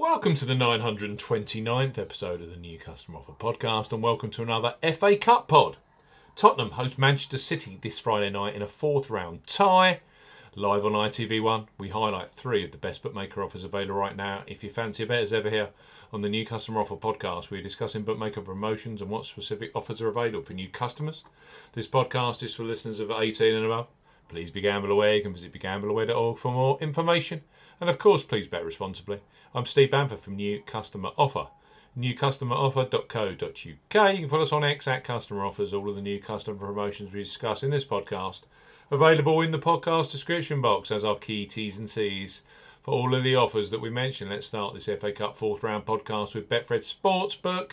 Welcome to the 929th episode of the New Customer Offer Podcast, and welcome to another FA Cup pod. Tottenham host Manchester City this Friday night in a fourth round tie. Live on ITV1, we highlight three of the best bookmaker offers available right now. If you fancy a bet as ever here on the New Customer Offer Podcast, we're discussing bookmaker promotions and what specific offers are available for new customers. This podcast is for listeners of 18 and above. Please be gamble aware. You can visit begambleaware.org for more information. And of course, please bet responsibly. I'm Steve Bamford from New Customer Offer. Newcustomeroffer.co.uk. You can follow us on X at Customer Offers. All of the new customer promotions we discuss in this podcast available in the podcast description box as our key T's and C's for all of the offers that we mentioned. Let's start this FA Cup fourth round podcast with Betfred Sportsbook.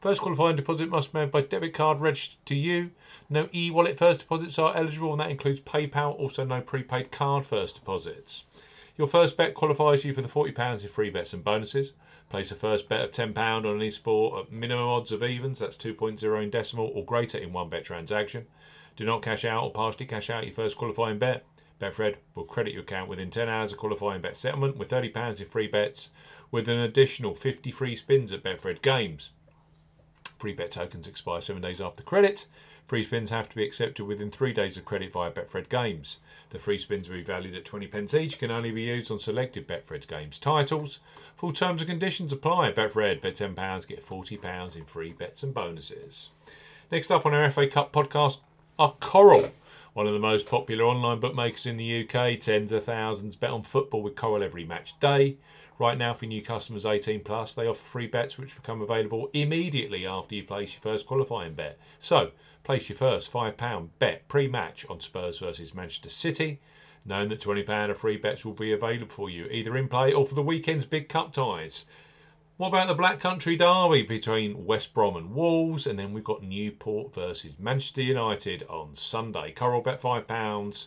First qualifying deposit must be made by debit card registered to you. No e wallet first deposits are eligible, and that includes PayPal. Also, no prepaid card first deposits. Your first bet qualifies you for the £40 in free bets and bonuses. Place a first bet of £10 on any sport at minimum odds of evens, that's 2.0 in decimal or greater in one bet transaction. Do not cash out or partially cash out your first qualifying bet. Betfred will credit your account within 10 hours of qualifying bet settlement with £30 in free bets with an additional 50 free spins at Betfred Games. Free bet tokens expire seven days after credit. Free spins have to be accepted within three days of credit via Betfred Games. The free spins will be valued at 20 pence each, can only be used on selected Betfred Games titles. Full terms and conditions apply. Betfred, bet £10, get £40 in free bets and bonuses. Next up on our FA Cup podcast are Coral. One of the most popular online bookmakers in the UK, tens of thousands bet on football with Coral every match day. Right now, for new customers 18 plus, they offer free bets which become available immediately after you place your first qualifying bet. So, place your first £5 bet pre match on Spurs versus Manchester City, knowing that £20 of free bets will be available for you either in play or for the weekend's big cup ties. What about the Black Country Derby between West Brom and Wolves? And then we've got Newport versus Manchester United on Sunday. Coral bet £5.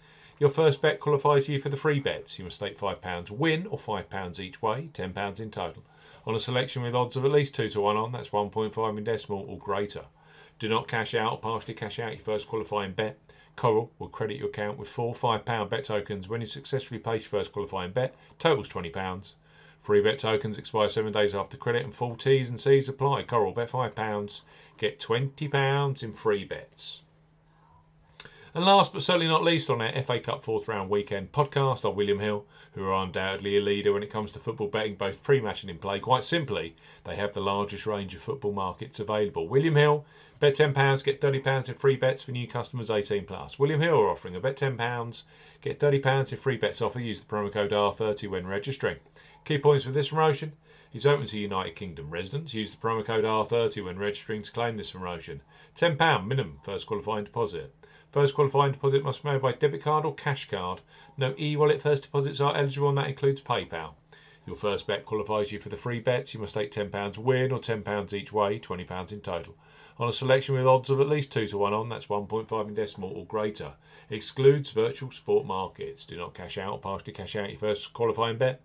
Your first bet qualifies you for the free bets. You must stake £5 win or £5 each way, £10 in total. On a selection with odds of at least 2 to 1 on, that's 1.5 in decimal or greater. Do not cash out or partially cash out your first qualifying bet. Coral will credit your account with four £5 bet tokens when you successfully place your first qualifying bet. Totals £20. Free bet tokens expire seven days after credit and full T's and C's apply. Coral bet £5. Get £20 in free bets. And last but certainly not least, on our FA Cup fourth round weekend podcast are William Hill, who are undoubtedly a leader when it comes to football betting, both pre match and in play. Quite simply, they have the largest range of football markets available. William Hill, bet £10, get £30 in free bets for new customers 18 plus. William Hill are offering a bet £10, get £30 in free bets offer. Use the promo code R30 when registering. Key points for this promotion it's open to United Kingdom residents. Use the promo code R30 when registering to claim this promotion. £10 minimum first qualifying deposit. First qualifying deposit must be made by debit card or cash card. No e wallet first deposits are eligible, and that includes PayPal. Your first bet qualifies you for the free bets. You must take £10 win or £10 each way, £20 in total. On a selection with odds of at least 2 to 1 on, that's 1.5 in decimal or greater. Excludes virtual sport markets. Do not cash out or partially cash out your first qualifying bet.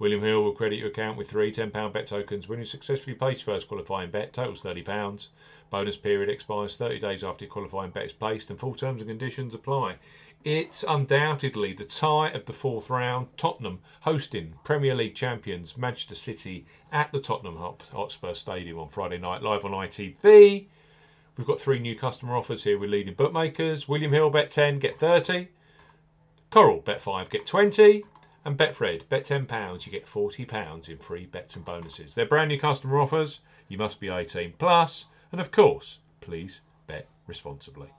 William Hill will credit your account with three £10 bet tokens when you successfully place your first qualifying bet, totals £30. Bonus period expires 30 days after your qualifying bet is placed, and full terms and conditions apply. It's undoubtedly the tie of the fourth round. Tottenham hosting Premier League champions Manchester City at the Tottenham Hotspur Stadium on Friday night, live on ITV. We've got three new customer offers here with leading bookmakers. William Hill bet 10, get 30. Coral bet 5, get 20. And Betfred, bet £10, you get £40 in free bets and bonuses. They're brand new customer offers. You must be 18 plus, And of course, please bet responsibly.